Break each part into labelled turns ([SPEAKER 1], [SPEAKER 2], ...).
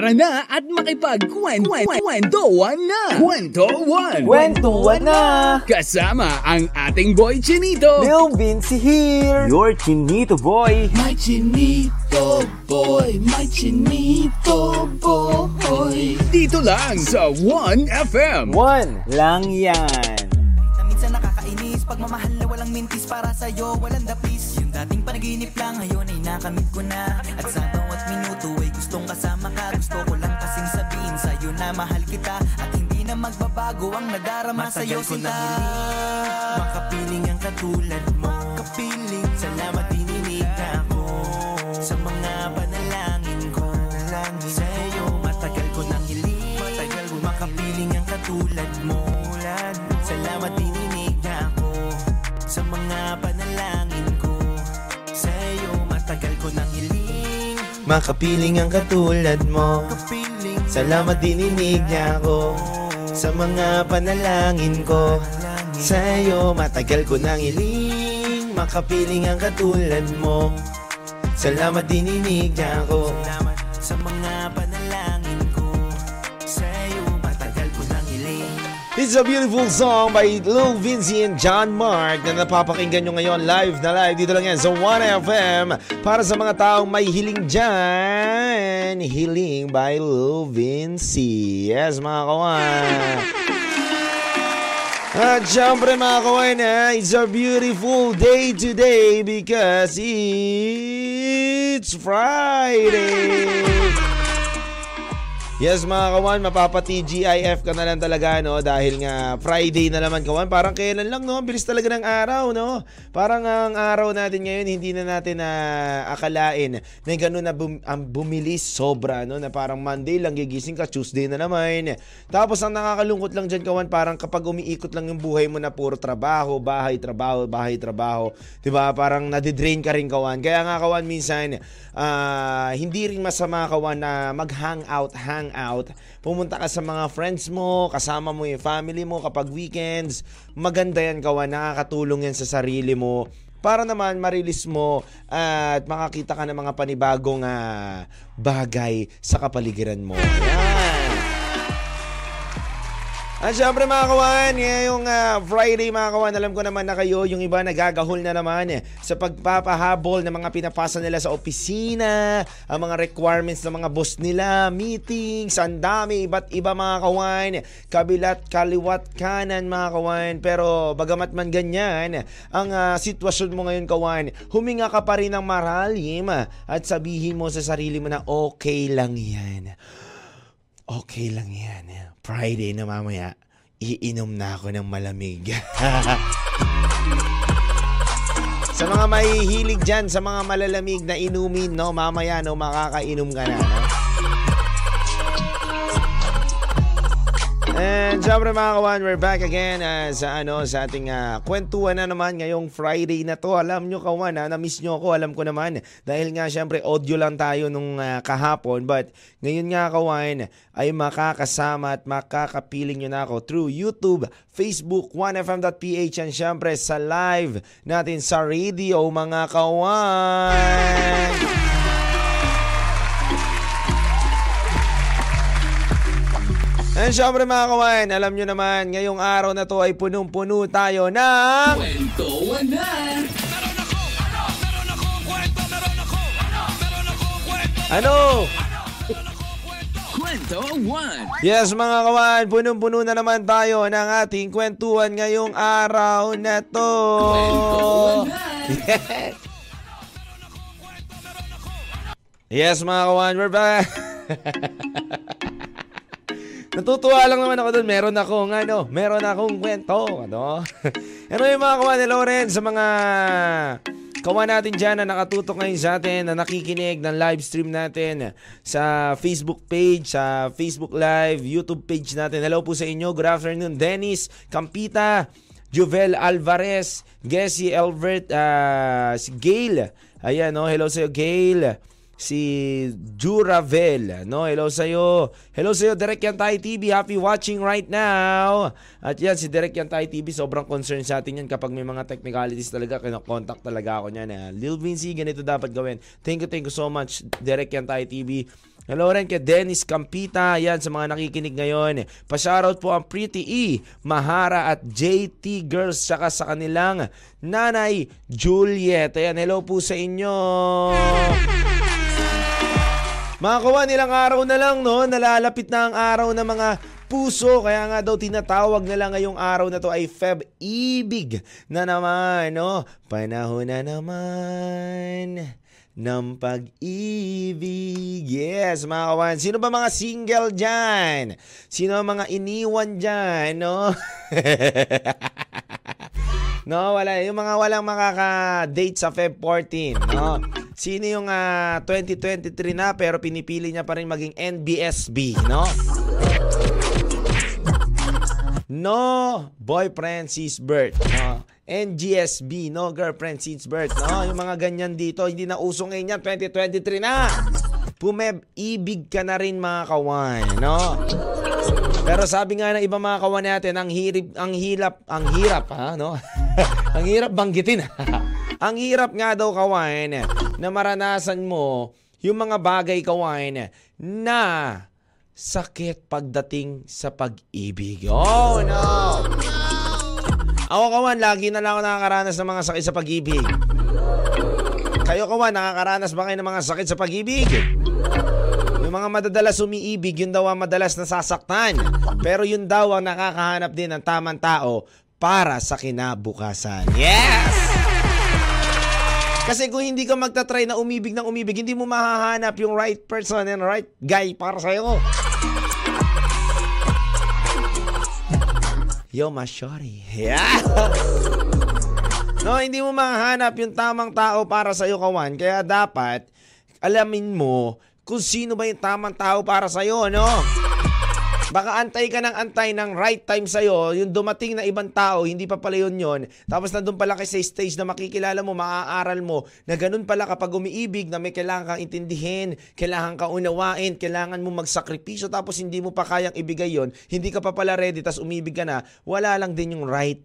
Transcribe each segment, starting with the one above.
[SPEAKER 1] Tara na at makipagkwentuhan na! Kwentuhan!
[SPEAKER 2] Kwentuhan na!
[SPEAKER 1] Kasama ang ating boy Chinito!
[SPEAKER 2] Lil Vinci here! Your Chinito boy!
[SPEAKER 1] My Chinito boy, my Chinito boy. Dito lang sa 1FM.
[SPEAKER 2] One lang yan!
[SPEAKER 3] Minsan nakakainis Pagmamahal na walang mintis Para sa'yo walang dapis Yung dating panaginip lang Ngayon ay nakamit ko na At sa bawat minuto ay gustong kasama ka na mahal kita At hindi na magbabago ang nadarama sa'yo
[SPEAKER 4] ko
[SPEAKER 3] sinta
[SPEAKER 4] na hiling Makapiling ang katulad mo. Kapiling Salamat dininig na ako Sa mga panalangin ko. Panalangin Sa'yo matagal ko nang hiling Matagal ko Makapiling ang katulad mo. Salamat dininig na ako Sa mga panalangin ko. Sa'yo matagal ko nang hiling Makapiling ang katulad mo. Kapiling Salamat dininig niya ako Sa mga panalangin ko. Sa'yo matagal ko nang hiling Makapiling ang katulad mo. Salamat dininig niya ako Sa mga panalangin ko. Sa'yo matagal ko nang hiling.
[SPEAKER 5] It's a beautiful song by Lil Vinci and John Mark na napapakinggan nyo ngayon live na live dito lang yan sa 1FM para sa mga taong may hiling dyan. Hiling by Lil Vinci. Yes, mga kawan. At syempre mga kawan, eh, it's a beautiful day today because it's Friday. Yes mga kawan, mapapa-TGIF ka na lang talaga no dahil nga Friday na naman kawan. Parang kailan lang no, bilis talaga ng araw no. Parang ang araw natin ngayon hindi na natin na akalain na gano'n na bum- ang bumilis sobra no na parang Monday lang gigising ka, Tuesday na naman. Tapos ang nakakalungkot lang diyan kawan, parang kapag umiikot lang yung buhay mo na puro trabaho, bahay, trabaho, bahay, trabaho, 'di ba? Parang nadidrain ka rin kawan. Kaya nga kawan minsan ah, hindi rin masama kawan na mag-hangout, hang out, pumunta ka sa mga friends mo, kasama mo yung family mo kapag weekends. Maganda yan kawan, nakakatulong yan sa sarili mo para naman marilis mo at makakita ka ng mga panibagong ah, bagay sa kapaligiran mo. Yan. At syempre mga kawan, ngayong ah, Friday mga kawan, alam ko naman na kayo, yung iba nagagahol na naman eh, sa pagpapahabol ng mga pinapasa nila sa opisina, ang mga requirements ng mga boss nila, meetings, ang dami, iba't iba mga kawan, kabilat, kaliwat, kanan mga kawan. Pero bagamat man ganyan, ang ah, sitwasyon mo ngayon kawan, huminga ka pa rin ng maralim at sabihin mo sa sarili mo na okay lang yan. Okay lang yan. Friday na mamaya, iinom na ako ng malamig. sa mga mahihilig dyan, sa mga malalamig na inumin, no, mamaya, no, makakainom ka na, no? And syempre mga kawan, we're back again uh, sa ano sa ating uh, kwentuhan na naman ngayong Friday na to. Alam nyo kawan, ha, na-miss nyo ako, alam ko naman. Dahil nga syempre audio lang tayo nung uh, kahapon. But ngayon nga kawan, ay makakasama at makakapiling nyo na ako through YouTube, Facebook, 1FM.ph and syempre sa live natin sa radio mga kawan. And syempre mga kawan, alam nyo naman, ngayong araw na to ay punong-puno tayo ng...
[SPEAKER 1] Kwentuhan na!
[SPEAKER 5] Ano?
[SPEAKER 1] Kwentuhan!
[SPEAKER 5] Yes mga kawan, punong-puno na naman tayo ng ating kwentuhan ngayong araw na to. Yes. Yes mga kawan, we're back. Natutuwa lang naman ako doon. Meron akong ano, meron akong kwento, ano. ano yung mga kawan ni Loren sa mga kawan natin dyan na nakatutok ngayon sa atin, na nakikinig ng live stream natin sa Facebook page, sa Facebook Live, YouTube page natin. Hello po sa inyo. Good afternoon, Dennis Campita, Jovel Alvarez, Gessie Elbert, ah, si Gail. Ayan, no? Hello sa iyo, Gail si Juravel. No, hello sa iyo. Hello sa iyo Direk Yantay TV. Happy watching right now. At yan si Direk Yantay TV, sobrang concerned sa atin yan kapag may mga technicalities talaga, kino-contact talaga ako niyan. Eh. Lil Vinci, ganito dapat gawin. Thank you, thank you so much Direk Yantay TV. Hello rin kay Dennis Campita. Yan sa mga nakikinig ngayon. Pa-shoutout po ang Pretty E, Mahara at JT Girls saka sa kanilang nanay Juliet. Ayan, hello po sa inyo. Mga kawan, ilang araw na lang, no? Nalalapit na ang araw ng mga puso. Kaya nga daw tinatawag na lang ngayong araw na to ay Feb Ibig na naman, no? Panahon na naman ng pag-ibig. Yes, mga kawan. Sino ba mga single dyan? Sino mga iniwan dyan, no? no, wala. Yung mga walang makaka-date sa Feb 14, no? Sino yung ah, 2023 na pero pinipili niya pa rin maging NBSB, no? No boyfriend since birth. No. NGSB, no girlfriend since birth. No, yung mga ganyan dito, hindi na uso ngayon yan, 2023 na. Pumeb, ibig ka na rin mga kawan, no? Pero sabi nga ng ibang mga kawan natin, ang hirip, ang hilap, ang hirap, ha, no? ang hirap banggitin. ang hirap nga daw kawan na maranasan mo yung mga bagay kawan na sakit pagdating sa pag-ibig. Oh no! Ako kawan, lagi na lang ako nakakaranas ng mga sakit sa pag-ibig. Kayo kawan, nakakaranas ba kayo ng mga sakit sa pag-ibig? Yung mga madadalas umiibig, yun daw ang madalas nasasaktan. Pero yun daw ang nakakahanap din ng tamang tao para sa kinabukasan. Yes! Kasi kung hindi ka magta-try na umibig ng umibig, hindi mo mahahanap yung right person and right guy para sa'yo. Yo, my shorty. Yeah! no, hindi mo mahanap yung tamang tao para sa'yo, kawan. Kaya dapat, alamin mo kung sino ba yung tamang tao para sa'yo, no? Baka antay ka ng antay ng right time sa'yo, yung dumating na ibang tao, hindi pa pala yun yun. Tapos nandun pala kayo sa stage na makikilala mo, maaaral mo, na ganun pala kapag umiibig, na may kailangan kang intindihin, kailangan kang unawain, kailangan mo magsakripisyo, tapos hindi mo pa kayang ibigay yon hindi ka pa pala ready, tapos umibig ka na, wala lang din yung right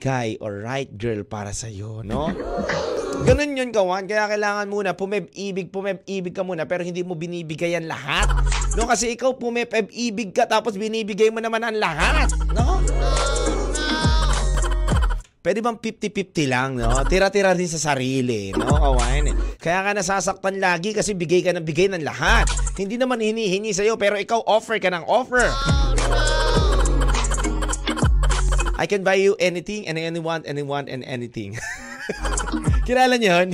[SPEAKER 5] guy or right girl para sa'yo, no? Ganun yun, kawan. Kaya kailangan muna, pumeb-ibig, pumeb-ibig ka muna, pero hindi mo binibigayan lahat. No, kasi ikaw pumeb-ibig ka, tapos binibigay mo naman ang lahat. No? Pwede bang 50-50 lang, no? Tira-tira din sa sarili, no, kawan? Kaya ka nasasaktan lagi kasi bigay ka ng bigay ng lahat. Hindi naman hinihingi sa'yo, pero ikaw offer ka ng offer. I can buy you anything and anyone, anyone, and anything. Kilala niyo yun?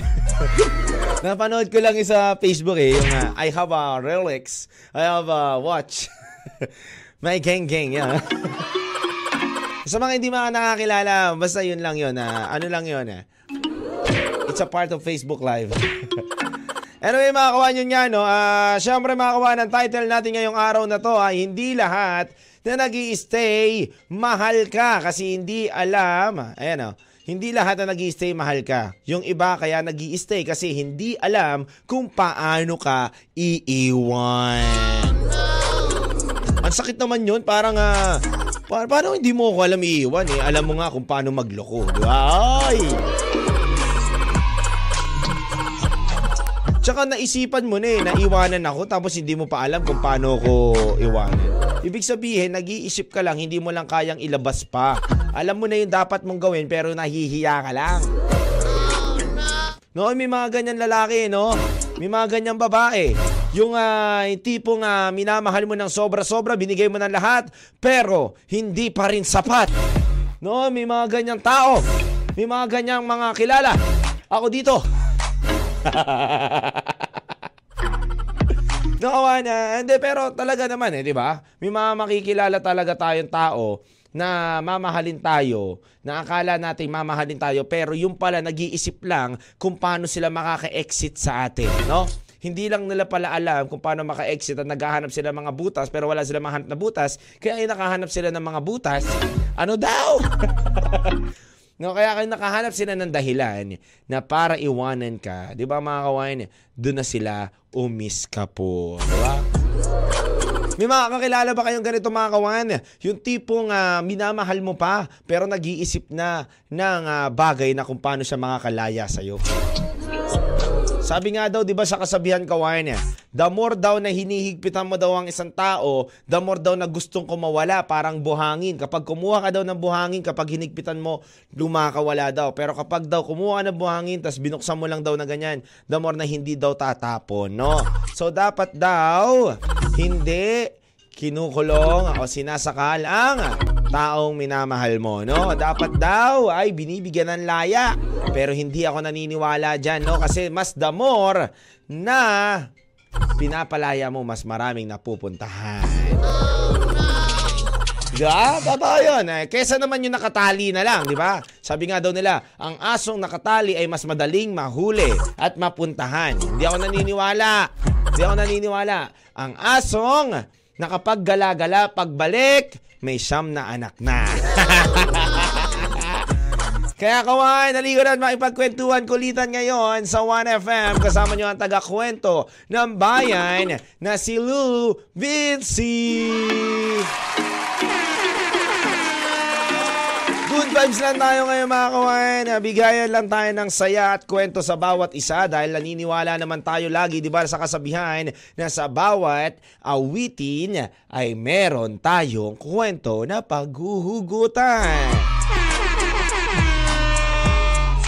[SPEAKER 5] Napanood ko lang yung sa Facebook eh, yung uh, I have a Rolex, I have a watch. My gang gang, yeah. sa mga hindi mga nakakilala, basta yun lang yun. Uh, ano lang yun eh. It's a part of Facebook Live. anyway mga kawan yun nga no, uh, syempre mga kawan, ang title natin ngayong araw na to ay hindi lahat na nag stay mahal ka kasi hindi alam. Ayan o. Oh, hindi lahat na nag stay mahal ka. Yung iba kaya nag stay kasi hindi alam kung paano ka iiwan. Ang sakit naman yun. Parang, uh, pa- paano hindi mo ako alam iiwan eh? Alam mo nga kung paano magloko. Di ba? Ay! Tsaka naisipan mo na eh, naiwanan ako tapos hindi mo pa alam kung paano ko iwanan. Ibig sabihin, nag-iisip ka lang, hindi mo lang kayang ilabas pa. Alam mo na yung dapat mong gawin pero nahihiya ka lang. No, may mga ganyan lalaki, no? May mga ganyan babae. Yung uh, tipong uh, minamahal mo ng sobra-sobra, binigay mo ng lahat, pero hindi pa rin sapat. No, may mga ganyang tao. May mga ganyang mga kilala. Ako dito. Nakawa na. Hindi, pero talaga naman eh, di ba? May mga makikilala talaga tayong tao na mamahalin tayo, na akala natin mamahalin tayo, pero yung pala nag-iisip lang kung paano sila makaka-exit sa atin, no? Hindi lang nila pala alam kung paano maka-exit at naghahanap sila mga butas pero wala sila mahanap na butas, kaya ay nakahanap sila ng mga butas. Ano daw? No, kaya kayo nakahanap sila ng dahilan na para iwanan ka. 'Di ba mga kawain? Doon na sila umis ka po, 'di ba? May mga kakilala ba kayong ganito mga kawan? Yung tipong uh, minamahal mo pa pero nag-iisip na ng uh, bagay na kung paano siya makakalaya sa'yo. Sabi nga daw, di ba sa kasabihan kawain niya, the more daw na hinihigpitan mo daw ang isang tao, the more daw na gustong kumawala, parang buhangin. Kapag kumuha ka daw ng buhangin, kapag hinigpitan mo, lumakawala daw. Pero kapag daw kumuha ka ng buhangin, tas binuksan mo lang daw na ganyan, the more na hindi daw tatapon, no? So dapat daw, hindi kinukulong o sinasakal ang taong minamahal mo, no? Dapat daw ay binibigyan ng laya. Pero hindi ako naniniwala dyan, no? Kasi mas the more na pinapalaya mo, mas maraming napupuntahan. Diba? Totoo yun. Eh, kesa naman yung nakatali na lang, di ba? Sabi nga daw nila, ang asong nakatali ay mas madaling mahuli at mapuntahan. Hindi ako naniniwala. Hindi ako naniniwala. Ang asong na gala-gala, pagbalik, may siyam na anak na. Kaya kawan, naligo na makipagkwentuhan kulitan ngayon sa 1FM. Kasama nyo ang taga-kwento ng bayan na si Lou Vinci. Vibes lang tayo ngayon mga kawan. Bigayan lang tayo ng saya at kwento sa bawat isa dahil naniniwala naman tayo lagi, di ba, sa kasabihan na sa bawat awitin ay meron tayong kwento na paghuhugutan.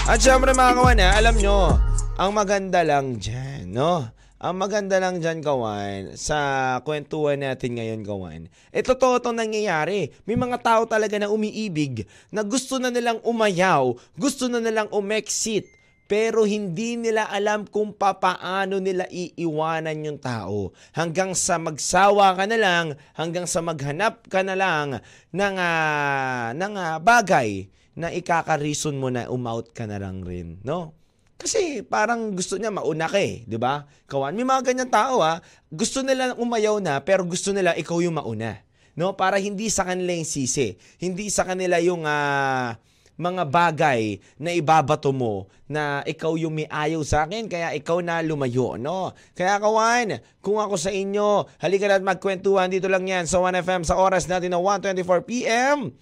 [SPEAKER 5] At syempre mga kawan, ha, alam nyo, ang maganda lang dyan, no? Ang maganda lang dyan, kawan, sa kwentuhan natin ngayon, kawan, eh totoo itong nangyayari. May mga tao talaga na umiibig, na gusto na nilang umayaw, gusto na nilang umexit, pero hindi nila alam kung papaano nila iiwanan yung tao. Hanggang sa magsawa ka na lang, hanggang sa maghanap ka na lang ng, uh, ng uh, bagay na ikaka-reason mo na umout ka na lang rin, no? Kasi parang gusto niya mauna ka eh, di ba? Kawan, may mga ganyan tao ha, gusto nila umayaw na pero gusto nila ikaw yung mauna. No? Para hindi sa kanila yung sisi. Hindi sa kanila yung uh, mga bagay na ibabato mo na ikaw yung may ayaw sa akin kaya ikaw na lumayo, no? Kaya kawan, kung ako sa inyo, halika na at magkwentuhan dito lang yan sa 1FM sa oras natin na 1.24pm.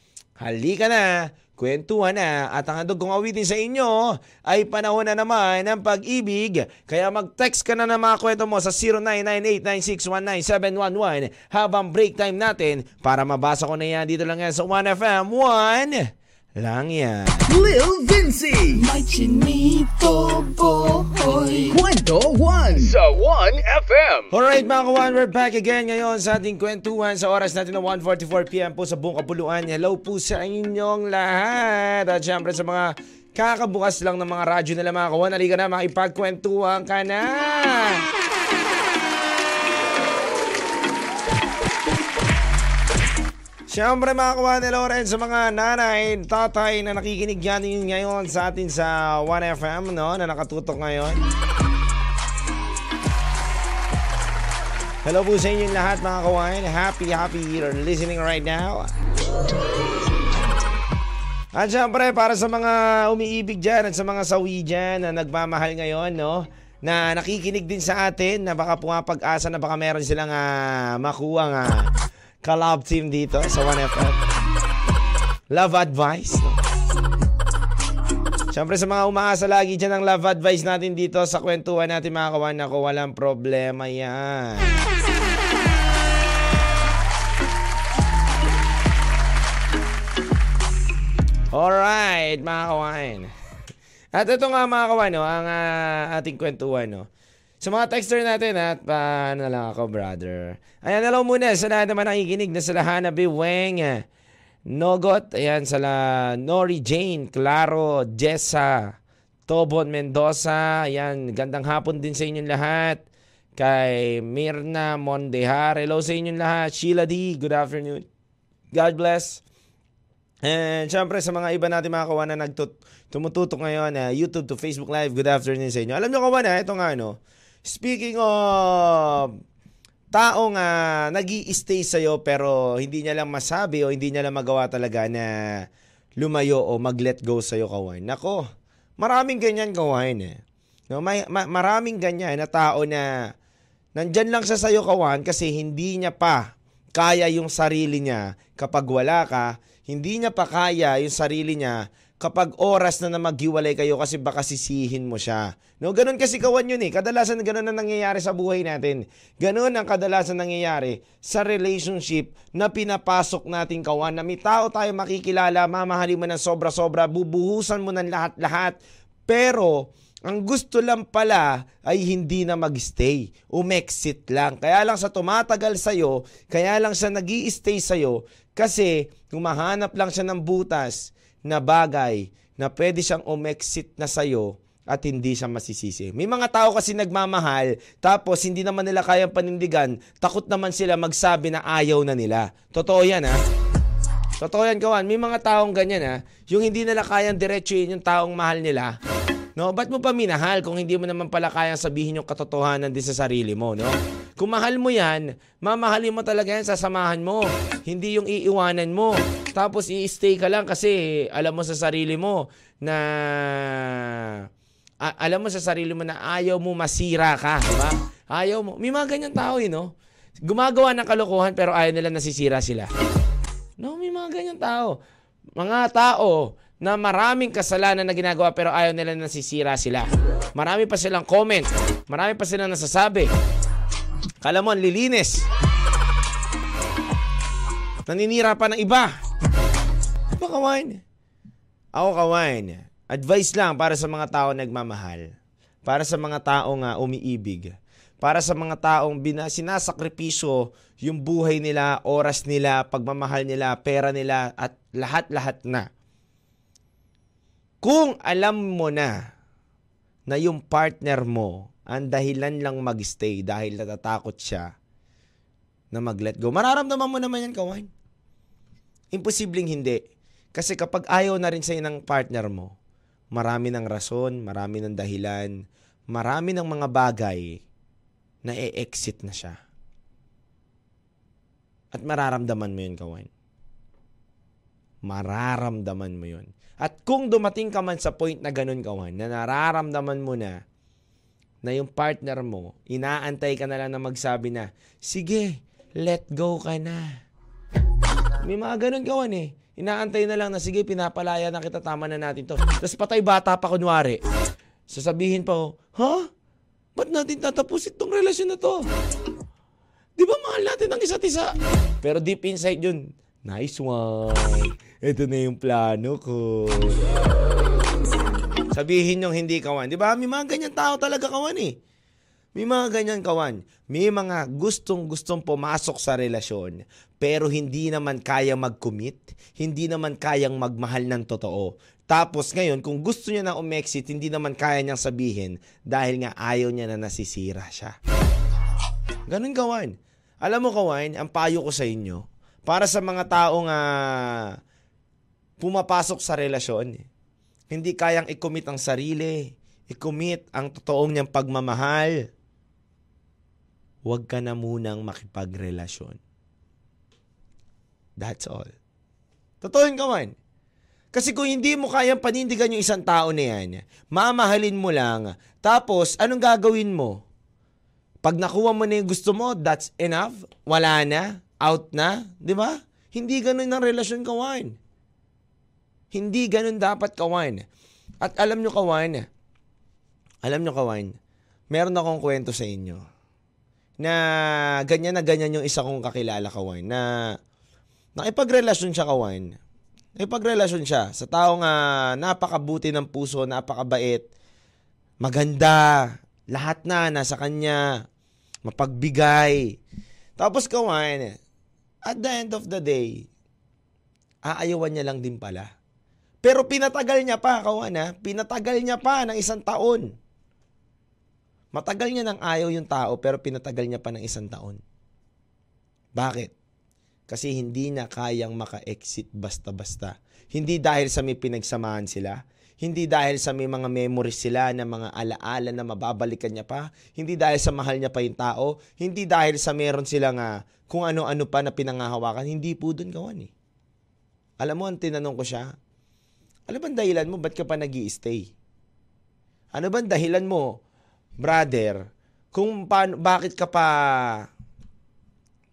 [SPEAKER 5] Halika na, kwentuhan na. At ang handog kong awitin sa inyo ay panahon na naman ng pag-ibig. Kaya mag-text ka na ng mga kwento mo sa 0998-9619711 habang break time natin para mabasa ko na yan dito lang yan sa 1FM 1 lang yan.
[SPEAKER 1] Lil Vinci.
[SPEAKER 3] May chinito boy
[SPEAKER 1] Kwento 1 sa 1FM.
[SPEAKER 5] Alright mga kawan, we're back again ngayon sa ating kwentuhan sa oras natin na 1.44pm po sa buong kapuluan. Hello po sa inyong lahat. At syempre sa mga kakabukas lang ng mga radyo nila mga kawan, halika na makipagkwentuhan ka na. Siyempre mga kawan ni Loren sa mga nanay, tatay na nakikinig yan ngayon sa atin sa 1FM no, na nakatutok ngayon. Hello po sa inyong lahat mga kawan. Happy, happy you're listening right now. At syempre para sa mga umiibig dyan at sa mga sawi dyan na nagmamahal ngayon, no? Na nakikinig din sa atin na baka pumapag-asa na baka meron silang uh, makuha nga collab team dito sa 1FM. Love advice. No? Siyempre sa mga umaasa lagi dyan ng love advice natin dito sa kwentuhan natin mga kawan ako, walang problema yan. Alright, mga kawan. At ito nga mga kawan, no, ang uh, ating kwentuhan. No. Sa mga texter natin at paano lang ako, brother. Ayan, hello muna sa lahat naman nakikinig na sa Lahana Biweng. Nogot, ayan, sa la Nori Jane, Claro, Jessa, Tobon Mendoza, ayan, gandang hapon din sa inyong lahat. Kay Mirna Mondehar, hello sa inyong lahat. Sheila D, good afternoon. God bless. And syempre sa mga iba natin mga kawan na nagtut tumututok ngayon na uh, YouTube to Facebook Live, good afternoon sa inyo. Alam nyo kawan na, ito nga ano, speaking of taong uh, nag stay sa'yo pero hindi niya lang masabi o hindi niya lang magawa talaga na lumayo o mag-let go sa'yo kawan. Nako, maraming ganyan kawan eh. No, may, ma, maraming ganyan na tao na nandyan lang siya sa'yo kawan kasi hindi niya pa kaya yung sarili niya kapag wala ka, hindi niya pa kaya yung sarili niya kapag oras na na maghiwalay kayo kasi baka sisihin mo siya. No, ganun kasi kawan yun eh. Kadalasan ganun ang nangyayari sa buhay natin. Ganun ang kadalasan nangyayari sa relationship na pinapasok natin kawan na may tao tayo makikilala, mamahalin mo ng sobra-sobra, bubuhusan mo ng lahat-lahat. Pero ang gusto lang pala ay hindi na magstay. Umexit lang. Kaya lang sa tumatagal sa'yo, kaya lang siya nag stay sa'yo kasi humahanap lang siya ng butas na bagay na pwede siyang umexit na sa'yo at hindi siya masisisi. May mga tao kasi nagmamahal tapos hindi naman nila kayang panindigan, takot naman sila magsabi na ayaw na nila. Totoo yan ha. Totoo yan kawan. May mga taong ganyan ha. Yung hindi nila kayang diretsuhin yung taong mahal nila. No, ba't mo pa minahal kung hindi mo naman pala kayang sabihin yung katotohanan din sa sarili mo, no? Kung mahal mo yan, mamahalin mo talaga yan, sasamahan mo. Hindi yung iiwanan mo. Tapos i-stay ka lang kasi alam mo sa sarili mo na a- alam mo sa sarili mo na ayaw mo masira ka, di ba? Ayaw mo. May mga ganyan tao, eh, no? Gumagawa ng kalokohan pero ayaw nila nasisira sila. No, may mga ganyan tao. Mga tao na maraming kasalanan na ginagawa pero ayaw nila nasisira sila. Marami pa silang comment. Marami pa silang nasasabi. Kala mo, lilinis. Naninira pa ng iba. Diba, kawan? Ako, kawan. Advice lang para sa mga tao nagmamahal. Para sa mga tao nga umiibig. Para sa mga taong bina, sinasakripisyo yung buhay nila, oras nila, pagmamahal nila, pera nila, at lahat-lahat na kung alam mo na na yung partner mo ang dahilan lang magstay dahil natatakot siya na mag-let go, mararamdaman mo naman yan, kawan. Imposibleng hindi. Kasi kapag ayaw na rin sa'yo ng partner mo, marami ng rason, marami ng dahilan, marami ng mga bagay na e-exit na siya. At mararamdaman mo yun, kawan. Mararamdaman mo yun. At kung dumating ka man sa point na ganun kawan, na nararamdaman mo na na yung partner mo, inaantay ka na lang na magsabi na, sige, let go ka na. May mga ganun kawan eh. Inaantay na lang na, sige, pinapalaya na kita, tama na natin to. Tapos patay bata pa kunwari. Sasabihin pa, ha? Ba't natin tatapusin tong relasyon na to? Di ba mahal natin ang isa't isa? Pero deep inside yun, nice one. Ito na yung plano ko. Sabihin yung hindi kawan. Di ba? May mga ganyan tao talaga kawan eh. May mga ganyan kawan. May mga gustong-gustong pumasok sa relasyon pero hindi naman kaya mag-commit, hindi naman kayang magmahal ng totoo. Tapos ngayon, kung gusto niya na umexit, hindi naman kaya niyang sabihin dahil nga ayaw niya na nasisira siya. Ganun kawan. Alam mo kawan, ang payo ko sa inyo, para sa mga taong uh, pumapasok sa relasyon. Hindi kayang i-commit ang sarili, i-commit ang totoong niyang pagmamahal. Huwag ka na munang makipagrelasyon. That's all. Totoo yun kaman. Kasi kung hindi mo kayang panindigan yung isang tao na yan, mamahalin mo lang, tapos anong gagawin mo? Pag nakuha mo na yung gusto mo, that's enough? Wala na? Out na? Di ba? Hindi ganun ang relasyon kawan. Hindi ganun dapat kawan. At alam nyo kawan, alam nyo kawan, meron akong kwento sa inyo na ganyan na ganyan yung isa kong kakilala kawan na nakipagrelasyon siya kawan. Nakipagrelasyon siya sa taong uh, napakabuti ng puso, napakabait, maganda, lahat na nasa kanya, mapagbigay. Tapos kawan, at the end of the day, aayawan niya lang din pala. Pero pinatagal niya pa, kawan ha? Pinatagal niya pa ng isang taon. Matagal niya nang ayaw yung tao pero pinatagal niya pa ng isang taon. Bakit? Kasi hindi na kayang maka-exit basta-basta. Hindi dahil sa may pinagsamahan sila. Hindi dahil sa may mga memories sila na mga alaala na mababalikan niya pa. Hindi dahil sa mahal niya pa yung tao. Hindi dahil sa meron silang uh, kung ano-ano pa na pinangahawakan. Hindi po dun kawan eh. Alam mo, ang tinanong ko siya, ano bang dahilan mo? Ba't ka pa nag stay Ano bang dahilan mo, brother, kung paano, bakit ka pa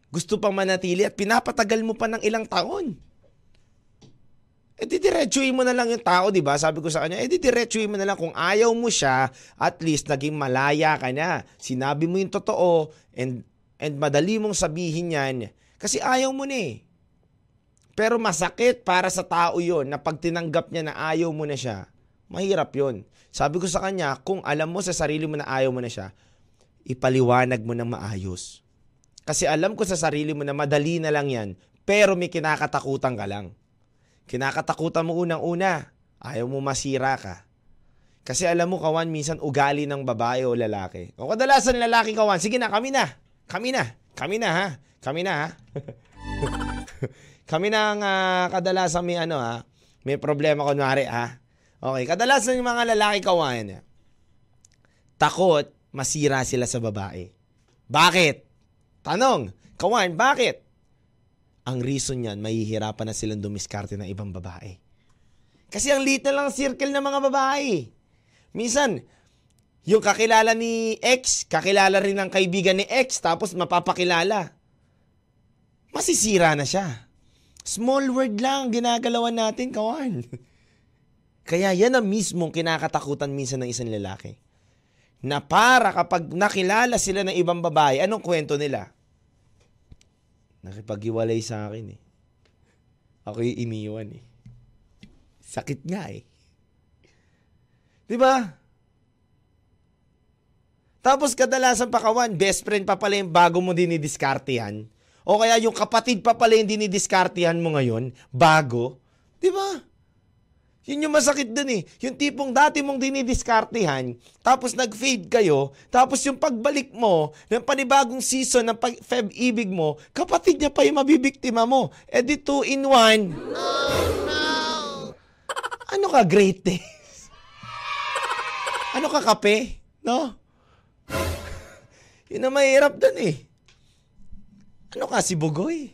[SPEAKER 5] gusto pang manatili at pinapatagal mo pa ng ilang taon? eh di diretsuhin mo na lang yung tao, di ba? Sabi ko sa kanya, eh di diretsuhin mo na lang. Kung ayaw mo siya, at least naging malaya ka na. Sinabi mo yung totoo and, and madali mong sabihin yan kasi ayaw mo na eh. Pero masakit para sa tao yon na pag tinanggap niya na ayaw mo na siya, mahirap yon. Sabi ko sa kanya, kung alam mo sa sarili mo na ayaw mo na siya, ipaliwanag mo ng maayos. Kasi alam ko sa sarili mo na madali na lang yan, pero may kinakatakutan ka lang. Kinakatakutan mo unang-una. Ayaw mo masira ka. Kasi alam mo, kawan, minsan ugali ng babae o lalaki. O kadalasan lalaki, kawan, sige na, kami na. Kami na. Kami na, ha? Kami na, ha? kami na ang uh, kadalasan may ano, ha? May problema, kunwari, ha? Okay, kadalasan yung mga lalaki, kawan, takot masira sila sa babae. Bakit? Tanong, kawan, bakit? Ang reason niyan, mahihirapan na silang dumiskarte ng ibang babae. Kasi ang liit lang circle ng mga babae. Minsan, yung kakilala ni ex, kakilala rin ng kaibigan ni ex, tapos mapapakilala. Masisira na siya. Small word lang ginagalawan natin, kawan. Kaya yan ang mismong kinakatakutan minsan ng isang lalaki. Na para kapag nakilala sila ng ibang babae, anong kwento nila? Nakipag-iwalay sa akin eh. Ako yung iniwan eh. Sakit nga eh. Di ba? Tapos kadalasan pa kawan, best friend pa pala yung bago mo dinidiskartehan. O kaya yung kapatid pa pala yung dinidiskartehan mo ngayon, bago. Di ba? Yun yung masakit dun eh. Yung tipong dati mong dinidiskartehan, tapos nag-fade kayo, tapos yung pagbalik mo ng panibagong season ng pag- Feb ibig mo, kapatid niya pa yung mabibiktima mo. E di two in one. Oh, no! Ano ka, great days? ano ka, kape? No? Yun ang mahirap dun eh. Ano ka, si Bugoy?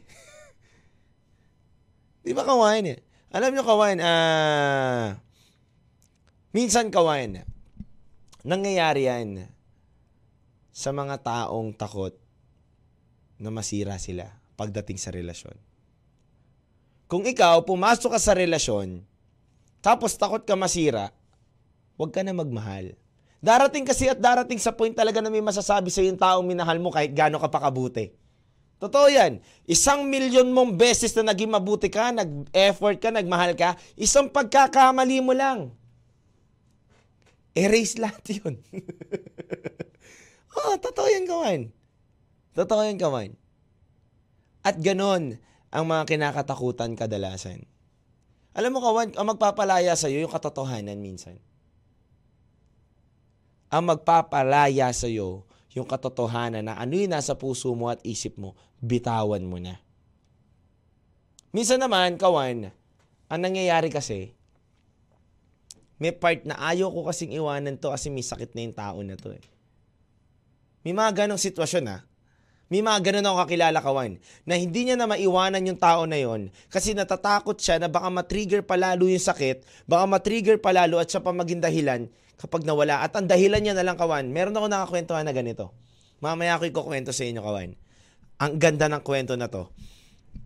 [SPEAKER 5] Di ba kawain eh? Alam nyo kawan, ah, uh, minsan kawan, nangyayari yan sa mga taong takot na masira sila pagdating sa relasyon. Kung ikaw, pumasok ka sa relasyon, tapos takot ka masira, huwag ka na magmahal. Darating kasi at darating sa point talaga na may masasabi sa yung taong minahal mo kahit gaano ka pa kabuti. Totoo yan. Isang milyon mong beses na naging mabuti ka, nag-effort ka, nagmahal ka, isang pagkakamali mo lang. Erase lahat yun. oh, totoo yan, kawan. Totoo yan, kawan. At ganon ang mga kinakatakutan kadalasan. Alam mo, kawan, ang magpapalaya sa iyo yung katotohanan minsan. Ang magpapalaya sa iyo yung katotohanan na ano yung nasa puso mo at isip mo, bitawan mo na. Minsan naman, kawan, ang nangyayari kasi, may part na ayaw ko kasing iwanan to kasi may sakit na yung tao na to eh. May mga ganong sitwasyon ha. May mga ganon ako kakilala kawan na hindi niya na maiwanan yung tao na yon kasi natatakot siya na baka matrigger palalo yung sakit, baka matrigger palalo at siya pa maging dahilan kapag nawala. At ang dahilan niya na lang kawan, meron ako nakakwentuhan na ganito. Mamaya ako ikukwento sa inyo kawan. Ang ganda ng kwento na to.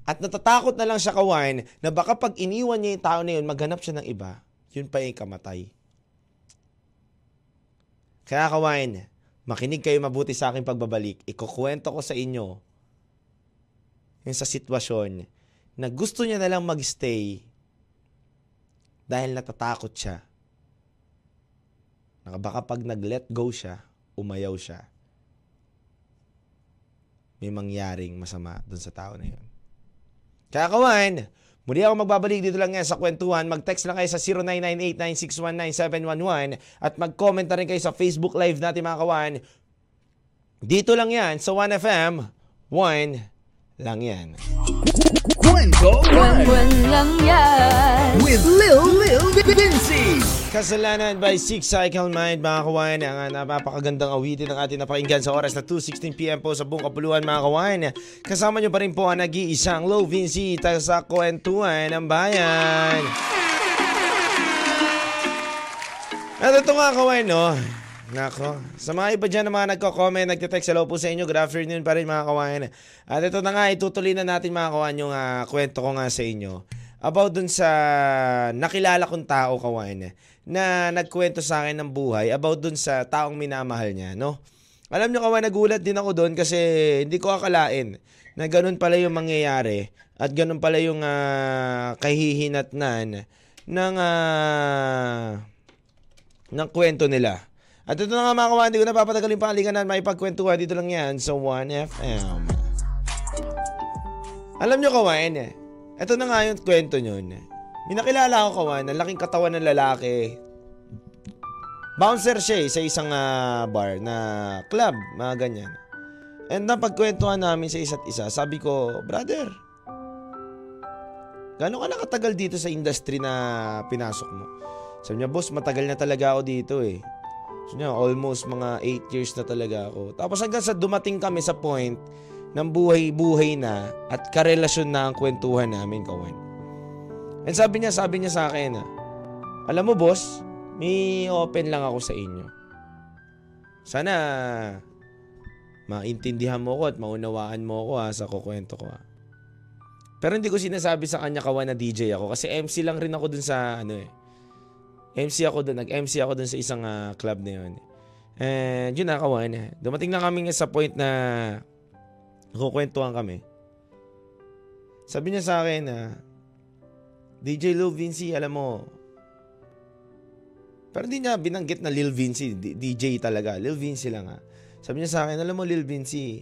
[SPEAKER 5] At natatakot na lang siya kawan na baka pag iniwan niya yung tao na yun, maghanap siya ng iba, yun pa yung kamatay. Kaya kawan, makinig kayo mabuti sa aking pagbabalik. Ikukwento ko sa inyo yung sa sitwasyon na gusto niya na lang magstay dahil natatakot siya na baka pag nag-let go siya, umayaw siya, may mangyaring masama dun sa tao na yun. Kaya kawan, muli ako magbabalik dito lang yan sa kwentuhan. Mag-text lang kayo sa 0998-9619711 at mag-comment na rin kayo sa Facebook Live natin mga kawan. Dito lang yan sa 1FM, 1 lang yan.
[SPEAKER 1] Kwento
[SPEAKER 6] Buwan lang yan.
[SPEAKER 1] with Lil Lil Vinci.
[SPEAKER 5] Kasalanan by Six Cycle Mind mga kawan ang uh, napapakagandang awitin ng ating napakinggan sa oras na 2.16pm po sa buong kapuluan mga kawan kasama nyo pa rin po ang nag-iisang Low Vinci sa kwentuhan ng bayan at ito nga kawan no Nako. Sa mga iba dyan na mga nagko-comment, nagte-text, hello po sa inyo. Good afternoon pa rin mga kawan. At ito na nga, itutuloy na natin mga kawan yung uh, kwento ko nga sa inyo. about dun sa nakilala kong tao, kawan, na nagkwento sa akin ng buhay about dun sa taong minamahal niya, no? Alam nyo kawan, nagulat din ako doon kasi hindi ko akalain na ganun pala yung mangyayari at ganun pala yung uh, kahihinatnan ng uh, ng kwento nila. At ito na nga mga kawan, hindi ko napapatagalin pa halikanan, may pagkwentuhan dito lang yan sa 1FM. Alam nyo kawan, ito na nga yung kwento nyo. May nakilala ko kawan, ang laking katawan ng lalaki, Bouncer siya eh, sa isang uh, bar na club, mga ganyan. And napagkwentuhan namin sa isa't isa, sabi ko, brother, gano'n ka nakatagal dito sa industry na pinasok mo? Sabi niya, boss, matagal na talaga ako dito eh. Sabi niya, almost mga 8 years na talaga ako. Tapos hanggang sa dumating kami sa point ng buhay-buhay na at karelasyon na ang kwentuhan namin, kawan. And sabi niya, sabi niya sa akin, alam mo boss, may open lang ako sa inyo. Sana maintindihan mo ko at maunawaan mo ko ha, sa kukwento ko ha. Pero hindi ko sinasabi sa kanya kawan na DJ ako kasi MC lang rin ako dun sa ano eh. MC ako dun, nag-MC ako dun sa isang uh, club na yun. And yun na kawan, eh. dumating na kami sa point na kukwentuhan kami. Sabi niya sa akin na uh, DJ Lou Vinci, alam mo, pero hindi niya binanggit na Lil Vinci, DJ talaga. Lil Vinci lang ha. Sabi niya sa akin, alam mo Lil Vinci,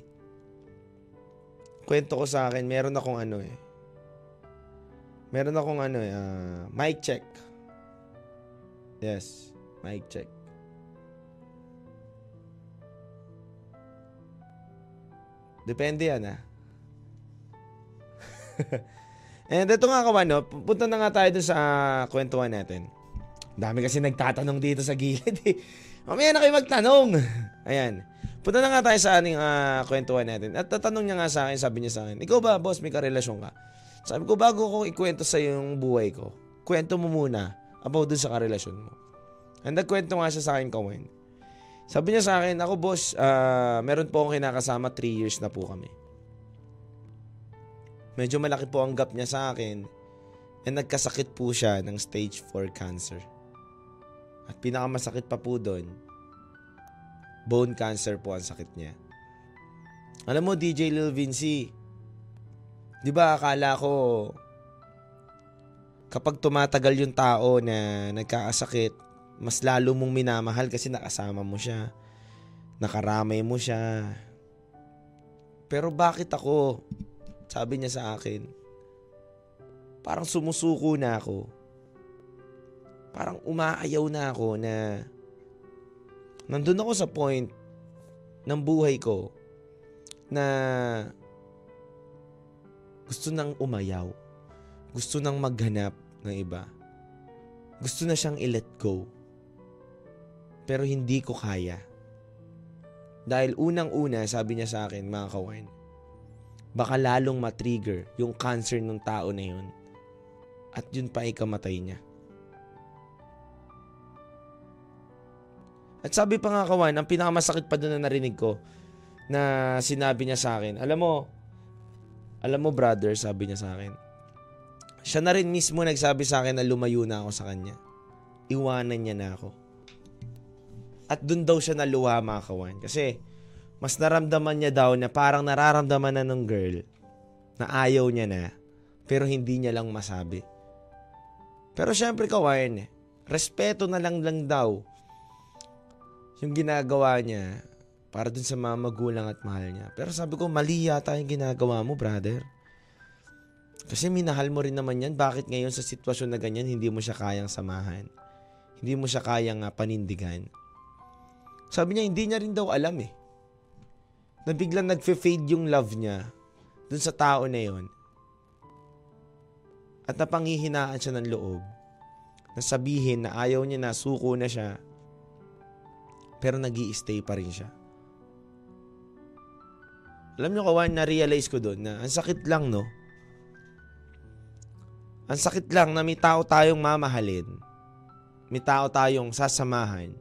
[SPEAKER 5] kwento ko sa akin, meron akong ano eh. Meron akong ano eh, uh, mic check. Yes, mic check. Depende yan ha. And ito nga kawan, no? punta na nga tayo dun sa uh, kwentuhan natin. Dami kasi nagtatanong dito sa gilid eh. Mamaya na kayo magtanong. Ayan. Punta na nga tayo sa ating uh, kwentuhan natin. At tatanong niya nga sa akin, sabi niya sa akin, Ikaw ba, boss, may karelasyon ka? Sabi ko, bago ko ikwento sa yung buhay ko, kwento mo muna about dun sa karelasyon mo. And nagkwento nga siya sa akin, Kawen. Sabi niya sa akin, ako boss, uh, meron po akong kinakasama, 3 years na po kami. Medyo malaki po ang gap niya sa akin and nagkasakit po siya ng stage 4 cancer. At pinakamasakit pa po doon, bone cancer po ang sakit niya. Alam mo, DJ Lil Vinci, di ba akala ko kapag tumatagal yung tao na nagkakasakit, mas lalo mong minamahal kasi nakasama mo siya. Nakaramay mo siya. Pero bakit ako? Sabi niya sa akin, parang sumusuko na ako parang umaayaw na ako na nandun ako sa point ng buhay ko na gusto nang umayaw. Gusto nang maghanap ng iba. Gusto na siyang i-let go. Pero hindi ko kaya. Dahil unang-una, sabi niya sa akin, mga kawan, baka lalong matrigger yung cancer ng tao na yun. At yun pa ikamatay niya. At sabi pa nga kawan, ang pinakamasakit pa doon na narinig ko na sinabi niya sa akin, alam mo, alam mo brother, sabi niya sa akin, siya na rin mismo nagsabi sa akin na lumayo na ako sa kanya. Iwanan niya na ako. At doon daw siya naluha mga kawan. Kasi mas naramdaman niya daw na parang nararamdaman na ng girl na ayaw niya na pero hindi niya lang masabi. Pero syempre kawan, respeto na lang lang daw yung ginagawa niya para dun sa mga magulang at mahal niya. Pero sabi ko, mali yata yung ginagawa mo, brother. Kasi minahal mo rin naman yan. Bakit ngayon sa sitwasyon na ganyan, hindi mo siya kayang samahan? Hindi mo siya kayang uh, panindigan? Sabi niya, hindi niya rin daw alam eh. Na biglang nagfe-fade yung love niya dun sa tao na yon. At napanghihinaan siya ng loob na sabihin na ayaw niya na, suko na siya, pero nag stay pa rin siya. Alam nyo kawan, na-realize ko doon na ang sakit lang, no? Ang sakit lang na may tao tayong mamahalin. May tao tayong sasamahan.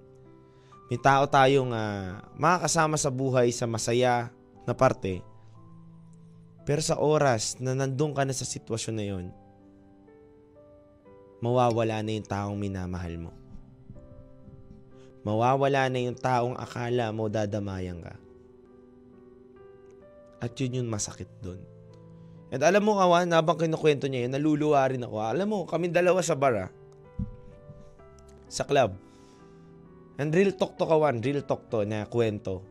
[SPEAKER 5] May tao tayong uh, makakasama sa buhay sa masaya na parte. Pero sa oras na nandun ka na sa sitwasyon na yon, mawawala na yung taong minamahal mo. Mawawala na yung taong akala mo dadamayan ka. At yun yung masakit doon. At alam mo, Kawan, habang kinukwento niya yun, naluluwa rin ako. Alam mo, kami dalawa sa bar, ah. Sa club. And real talk to, Kawan. Real talk to na kwento.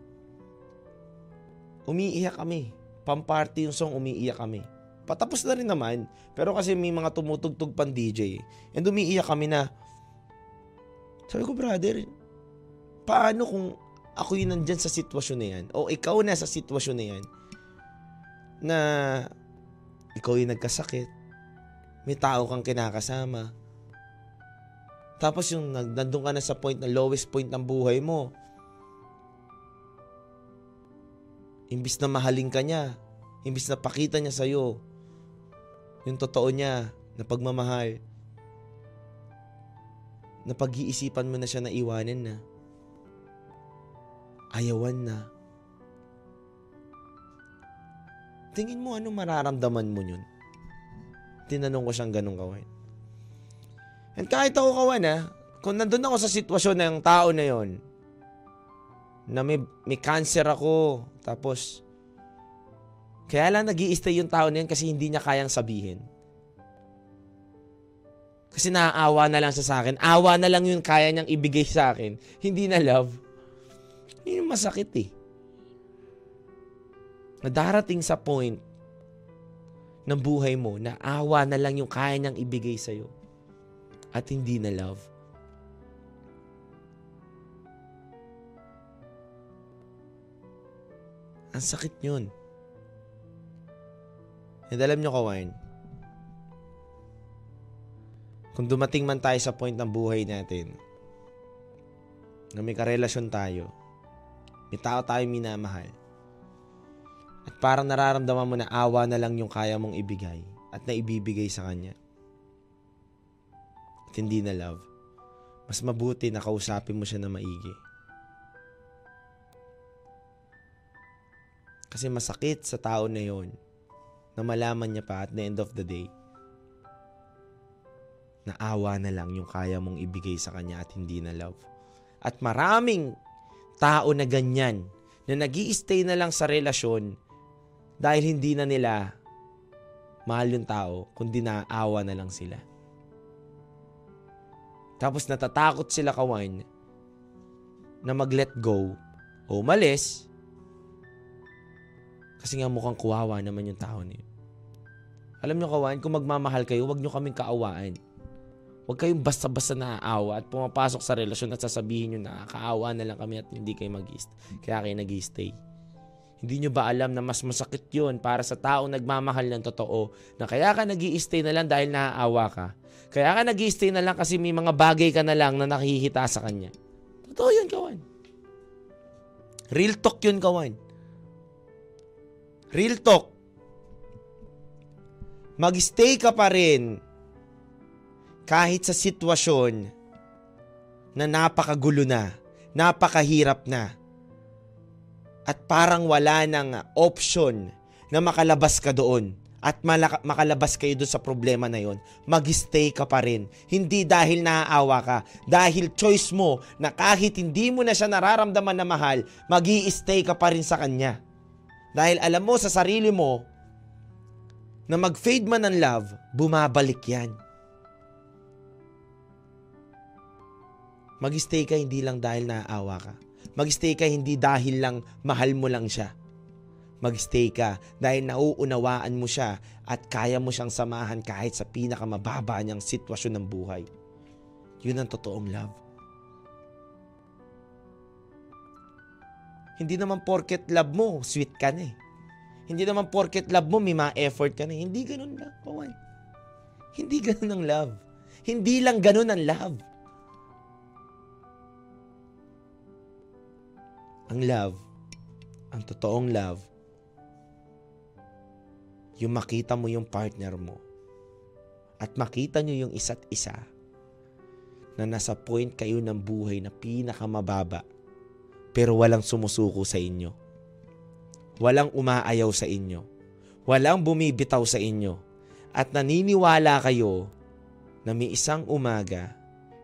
[SPEAKER 5] Umiiyak kami. Pamparty yung song, umiiyak kami. Patapos na rin naman. Pero kasi may mga tumutugtog pang DJ. And umiiyak kami na, sabi ko, brother, paano kung ako yung nandyan sa sitwasyon na yan? O ikaw na sa sitwasyon na yan? Na ikaw yung nagkasakit. May tao kang kinakasama. Tapos yung nandun ka na sa point na lowest point ng buhay mo. Imbis na mahalin ka niya, imbis na pakita niya sa'yo, yung totoo niya na pagmamahal, na pag-iisipan mo na siya na iwanan na, ayawan na. Tingin mo ano mararamdaman mo yun? Tinanong ko siyang ganun kawan. And kahit ako kawan ha, kung nandun ako sa sitwasyon ng tao na yon na may, may cancer ako, tapos kaya lang nag stay yung tao na yun kasi hindi niya kayang sabihin. Kasi naaawa na lang sa akin. Awa na lang yung kaya niyang ibigay sa akin. Hindi na love. Yun masakit eh. Na darating sa point ng buhay mo na awa na lang yung kaya niyang ibigay sa'yo. At hindi na love. Ang sakit yun. And alam nyo, Kawan, kung dumating man tayo sa point ng buhay natin na may karelasyon tayo, may tao tayo minamahal, at parang nararamdaman mo na awa na lang yung kaya mong ibigay at naibibigay sa kanya. At hindi na love. Mas mabuti na kausapin mo siya na maigi. Kasi masakit sa tao na yon na malaman niya pa at the end of the day na awa na lang yung kaya mong ibigay sa kanya at hindi na love. At maraming tao na ganyan na nag stay na lang sa relasyon dahil hindi na nila mahal yung tao kundi naawa na lang sila. Tapos natatakot sila kawan na mag-let go o umalis kasi nga mukhang kuwawa naman yung tao niyo. Alam nyo kawan, kung magmamahal kayo, huwag nyo kaming kaawaan. Huwag kayong basta-basta naaawa at pumapasok sa relasyon at sasabihin nyo na kaawa na lang kami at hindi kayo mag Kaya kayo nag stay Hindi nyo ba alam na mas masakit yun para sa taong nagmamahal ng totoo na kaya ka nag stay na lang dahil naaawa ka. Kaya ka nag stay na lang kasi may mga bagay ka na lang na nakihita sa kanya. Totoo yun, kawan. Real talk yun, kawan. Real talk. Mag-stay ka pa rin kahit sa sitwasyon na napakagulo na, napakahirap na, at parang wala nang option na makalabas ka doon at malaka- makalabas kayo doon sa problema na yon, mag-stay ka pa rin. Hindi dahil naaawa ka, dahil choice mo na kahit hindi mo na siya nararamdaman na mahal, mag stay ka pa rin sa kanya. Dahil alam mo sa sarili mo na mag-fade man ng love, bumabalik yan. Mag-stay ka hindi lang dahil naaawa ka. Mag-stay ka hindi dahil lang mahal mo lang siya. Mag-stay ka dahil nauunawaan mo siya at kaya mo siyang samahan kahit sa pinakamababa niyang sitwasyon ng buhay. Yun ang totoong love. Hindi naman porket love mo, sweet ka na eh. Hindi naman porket love mo, may mga effort ka na. Hindi ganun lang, kawan. Hindi ganun ang love. Hindi lang ganun ang love. Ang love, ang totoong love, yung makita mo yung partner mo at makita nyo yung isa't isa na nasa point kayo ng buhay na pinakamababa pero walang sumusuko sa inyo. Walang umaayaw sa inyo. Walang bumibitaw sa inyo. At naniniwala kayo na may isang umaga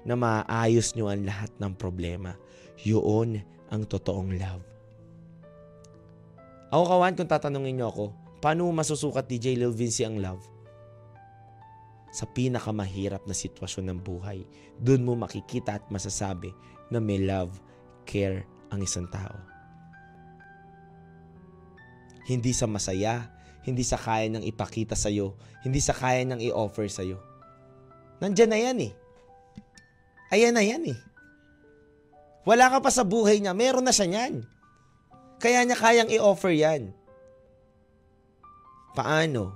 [SPEAKER 5] na maayos nyo ang lahat ng problema. Yun ang totoong love. Ako kawan, kung tatanungin nyo ako, paano masusukat DJ Lil Vinci ang love? Sa pinakamahirap na sitwasyon ng buhay, doon mo makikita at masasabi na may love, care ang isang tao. Hindi sa masaya, hindi sa kaya niyang ipakita sa'yo, hindi sa kaya niyang i-offer sa'yo. Nandyan na yan eh. Ayan na yan eh. Wala ka pa sa buhay niya, meron na siya niyan. Kaya niya kayang i-offer yan. Paano?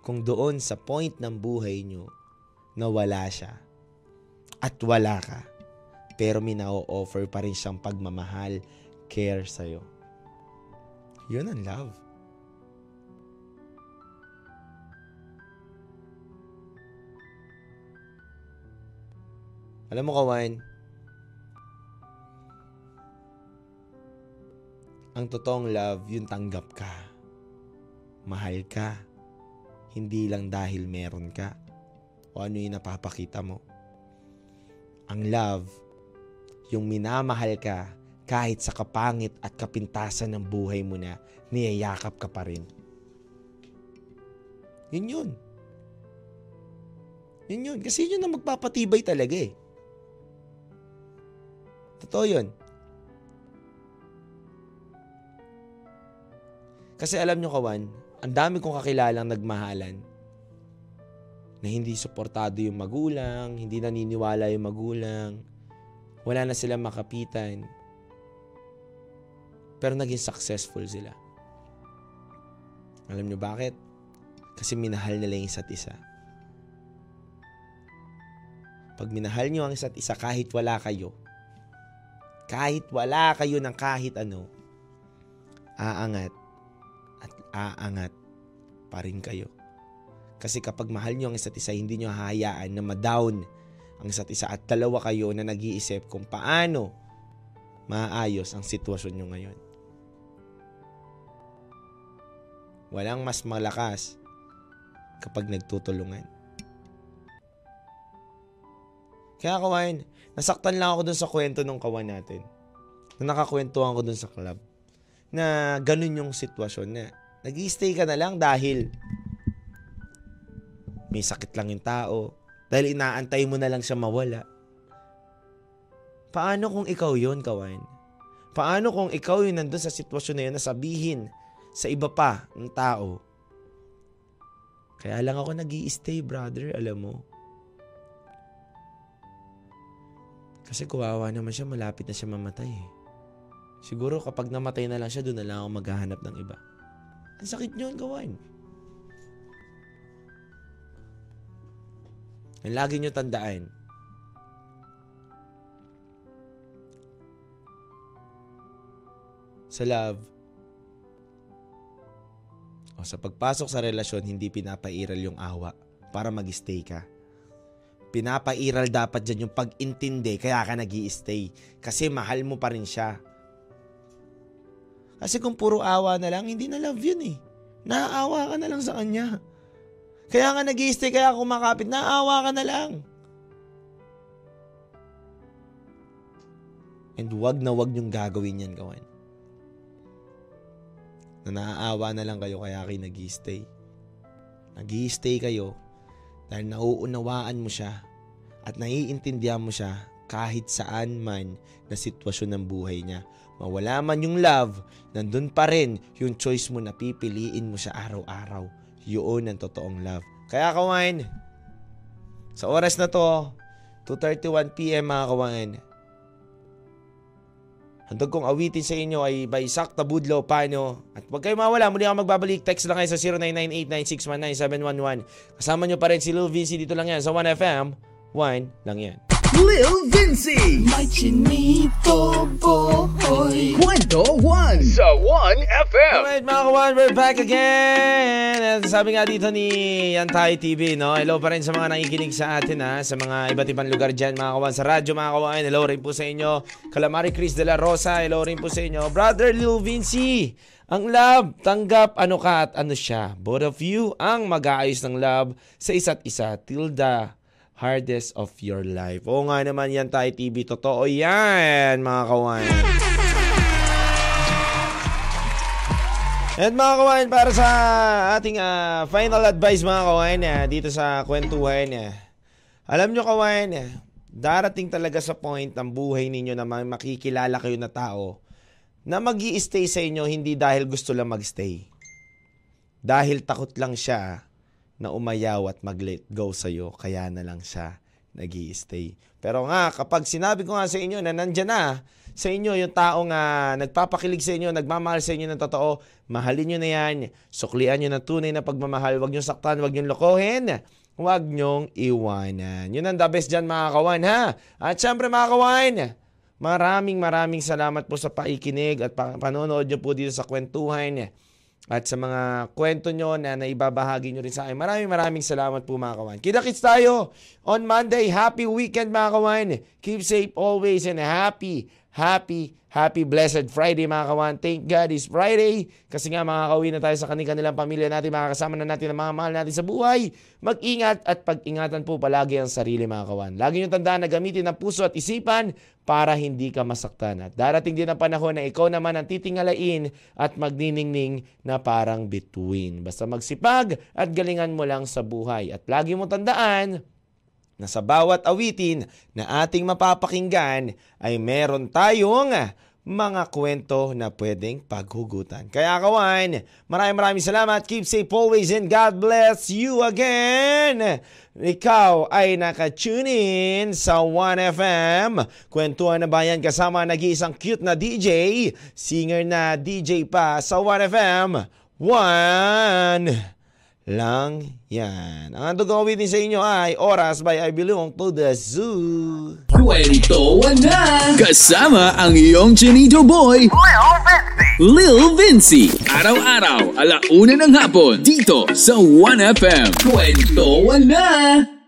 [SPEAKER 5] Kung doon sa point ng buhay niyo na wala siya at wala ka, pero may na-offer pa rin siyang pagmamahal, care sa'yo. Yun ang love. Alam mo, Kawan, ang totoong love, yung tanggap ka. Mahal ka. Hindi lang dahil meron ka o ano yung napapakita mo. Ang love, yung minamahal ka kahit sa kapangit at kapintasan ng buhay mo na niyayakap ka pa rin. Yun yun. Yun yun. Kasi yun ang magpapatibay talaga eh. Totoo yun. Kasi alam nyo kawan, ang dami kong kakilalang nagmahalan na hindi suportado yung magulang, hindi naniniwala yung magulang, wala na silang makapitan, pero naging successful sila. Alam nyo bakit? Kasi minahal nila yung isa't isa. Pag minahal nyo ang isa't isa kahit wala kayo, kahit wala kayo ng kahit ano, aangat at aangat pa rin kayo. Kasi kapag mahal nyo ang isa't isa, hindi nyo hahayaan na ma-down ang isa't isa at dalawa kayo na nag-iisip kung paano maayos ang sitwasyon nyo ngayon. Walang mas malakas kapag nagtutulungan. Kaya kawan, nasaktan lang ako dun sa kwento ng kawan natin. Na nakakwentuhan ko dun sa club. Na ganun yung sitwasyon na nag stay ka na lang dahil may sakit lang yung tao. Dahil inaantay mo na lang siya mawala. Paano kung ikaw yon kawan? Paano kung ikaw yung nandun sa sitwasyon na yun na sabihin sa iba pa ng tao? Kaya lang ako nag stay brother, alam mo. Kasi kuwawa naman siya, malapit na siya mamatay eh. Siguro kapag namatay na lang siya, doon na lang ako maghahanap ng iba. Ang sakit nyo, gawan. Ang lagi nyo tandaan, sa love, o sa pagpasok sa relasyon, hindi pinapairal yung awa para mag-stay ka. Pinapairal dapat dyan yung pag-intindi kaya ka nag stay Kasi mahal mo pa rin siya. Kasi kung puro awa na lang, hindi na love yun eh. Naaawa ka na lang sa kanya. Kaya nga nag stay kaya kumakapit, naaawa ka na lang. And wag na wag yung gagawin yan, kawan na naaawa na lang kayo kaya kayo nag stay nag stay kayo dahil nauunawaan mo siya at naiintindihan mo siya kahit saan man na sitwasyon ng buhay niya. Mawala man yung love, nandun pa rin yung choice mo na pipiliin mo siya araw-araw. Yun ang totoong love. Kaya kawain, sa oras na to, 2.31pm mga kawain, Handog kong awitin sa inyo ay by Sak Tabudlo Pano. At huwag kayo mawala, muli ako magbabalik. Text lang kayo sa 0998-9619711. Kasama nyo pa rin si Lil Vinci dito lang yan sa 1FM. 1 lang yan.
[SPEAKER 1] Lil Vinci.
[SPEAKER 3] May chinito boy
[SPEAKER 1] Kwento 1 sa 1FM.
[SPEAKER 5] Alright mga kawan, we're back again! At sabi nga dito ni Yantay TV, no? Hello pa rin sa mga nakikinig sa atin, ha? Sa mga iba't ibang lugar dyan, mga kawan. Sa radyo, mga kawan. Hello rin po sa inyo. Calamari Chris de la Rosa, hello rin po sa inyo. Brother Lil Vinci, Ang love, tanggap ano ka at ano siya. Both of you ang mag-aayos ng love sa isa't isa till the hardest of your life. Oo nga naman yan tayo TV. Totoo yan mga kawan. At mga kawan, para sa ating ah, final advice mga kawan ah, dito sa kwentuhan. ah. alam nyo kawan, ah, darating talaga sa point ng buhay ninyo na ma- makikilala kayo na tao na mag stay sa inyo hindi dahil gusto lang magstay. Dahil takot lang siya na umayaw at mag-let go sa'yo, kaya na lang siya nag stay Pero nga, kapag sinabi ko nga sa inyo na nandyan na sa inyo yung taong nga nagpapakilig sa inyo, nagmamahal sa inyo ng totoo, mahalin nyo na yan, suklian nyo ng tunay na pagmamahal, huwag nyo saktan, huwag nyo lokohin, huwag nyong iwanan. Yun ang the best dyan mga kawan ha. At syempre mga kawan, Maraming maraming salamat po sa paikinig at pa- panonood nyo po dito sa kwentuhan at sa mga kwento nyo na naibabahagi nyo rin sa akin. Maraming maraming salamat po mga kawan. Kita-kits tayo on Monday. Happy weekend mga kawan. Keep safe always and happy, happy, happy blessed Friday mga kawan. Thank God it's Friday kasi nga makakauwi na tayo sa kanilang pamilya natin. Makakasama na natin ang mga mahal natin sa buhay. Mag-ingat at pag-ingatan po palagi ang sarili mga kawan. Lagi nyo tandaan na gamitin ang puso at isipan para hindi ka masaktan. At darating din ang panahon na ikaw naman ang titingalain at magniningning na parang bituin. Basta magsipag at galingan mo lang sa buhay. At lagi mo tandaan na sa bawat awitin na ating mapapakinggan ay meron tayong mga kwento na pwedeng paghugutan. Kaya kawan, maraming maraming salamat. Keep safe always and God bless you again. Ikaw ay nakatune in sa 1FM. Kwentuhan na bayan kasama nag-iisang cute na DJ, singer na DJ pa sa 1FM. 1 lang yan. Ang gagawin sa inyo ay Oras by I Belong to the Zoo.
[SPEAKER 1] Kwento na! Kasama ang iyong Chinito Boy, Lil Vinci. Araw-araw, alauna ng hapon, dito sa 1FM. Kwento na!